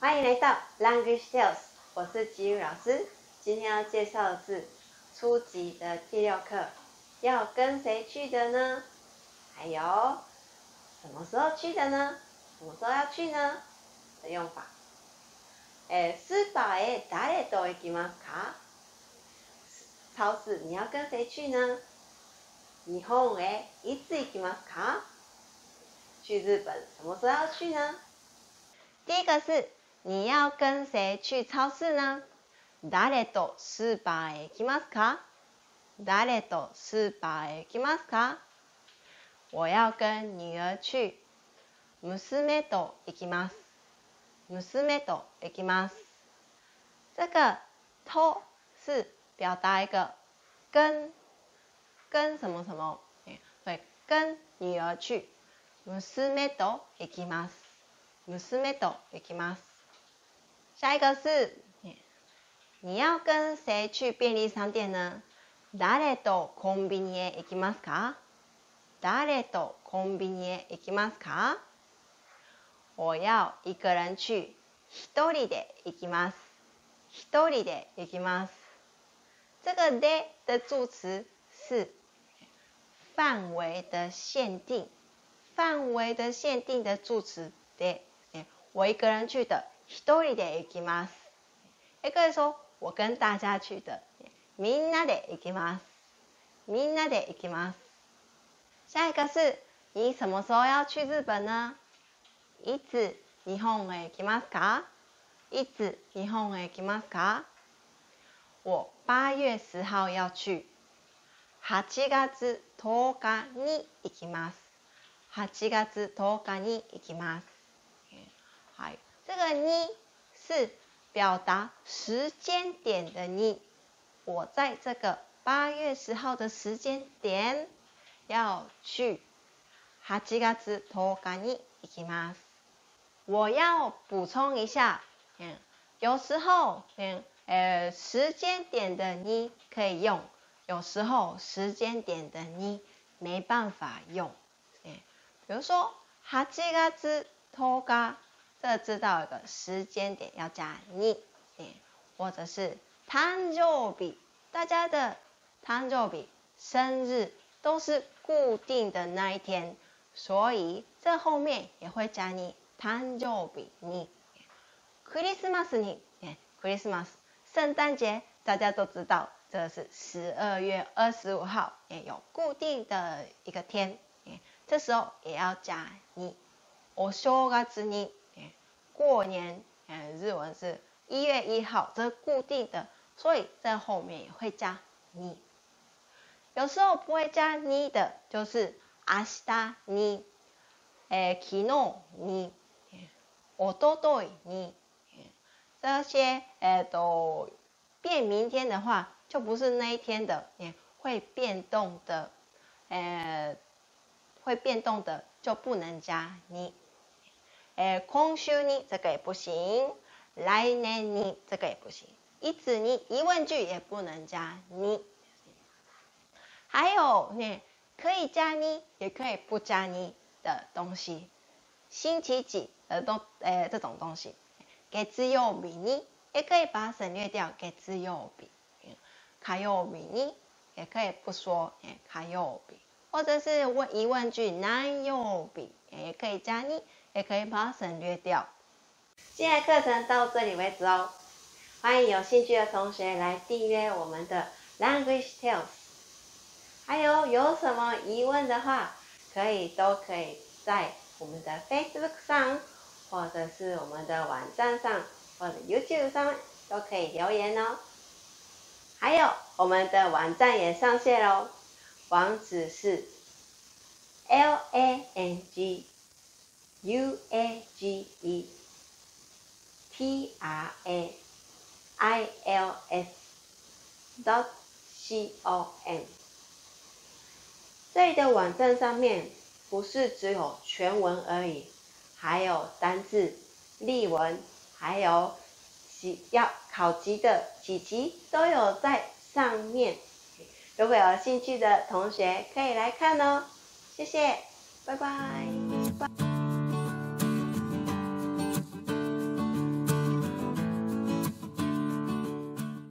欢迎来到 Language Tales，我是吉语老师。今天要介绍是初级的第六课，要跟谁去的呢？还有什么时候去的呢？什么时候要去呢？的用法。诶，スーパーへ誰と行きますか？超市你要跟谁去呢？日本へいつ行きますか？去日本什么时候去呢？第一个是。你要跟谁去超市呢？誰とスーパーへ行きますか？誰とスーパーへ行きますか？我要跟女儿去。娘と行きます。娘と行きます。这个と是表达一个跟跟什么什么，对，跟女儿去。娘と行きます。娘と行きます。下一个是，你要跟谁去便利商店呢？誰とコンビニへ行きますか？誰とコンビニへ行きますか？我要一個人去，一人で行きます。一人で行きます。这个で的助词是范围的限定，范围的限定的助词で，我一个人去的。一人で行きます。え、可以说我跟大家去的。みんなで行きます。みんなで行きます。下一个是你什么时候要去日本呢？いつ日本へ行きますか？いつ日本へ行きますか？我八月十号要去。月日に行きます。8月10日に行きます。这个“に”是表达时间点的“に”。我在这个八月十号的时间点要去。哈八月十日に行きます。我要补充一下，嗯，有时候，嗯，呃，时间点的“你”可以用，有时候时间点的“你”没办法用。哎，比如说哈吉嘎月托嘎。这知道一个时间点要加你，或者是誕生日，大家的誕生日生日都是固定的那一天，所以这后面也会加你誕生日，你，Christmas 你，耶，Christmas 圣诞节大家都知道，这是十二月二十五号，也有固定的一个天，这时候也要加你，お正月你。过年，嗯，日文是一月一号，这是固定的，所以在后面也会加你。有时候不会加你的，就是阿西达你，诶，昨日你，我都日你，这些诶都变明天的话，就不是那一天的，也会变动的，诶，会变动的就不能加你。诶，今週呢，这个也不行，来年你这个也不行，一次你疑问句也不能加你。还有呢，可以加你，也可以不加你的东西。星期几的东诶，这种东西。给自由比你，也可以把它省略掉，给自由比。卡友比你，也可以不说诶，卡友比。或者是問疑问句，南友比？也可以加你，也可以把它省略掉。今天的课程到这里为止哦。欢迎有兴趣的同学来订阅我们的 Language Tales。还有有什么疑问的话，可以都可以在我们的 Facebook 上，或者是我们的网站上，或者 YouTube 上都可以留言哦。还有我们的网站也上线喽，网址是 lang。u a g e t r a i l s. dot c o m。这里的网站上面不是只有全文而已，还有单字、例文，还有几要考级的几级都有在上面。如果有兴趣的同学可以来看哦，谢谢，拜拜。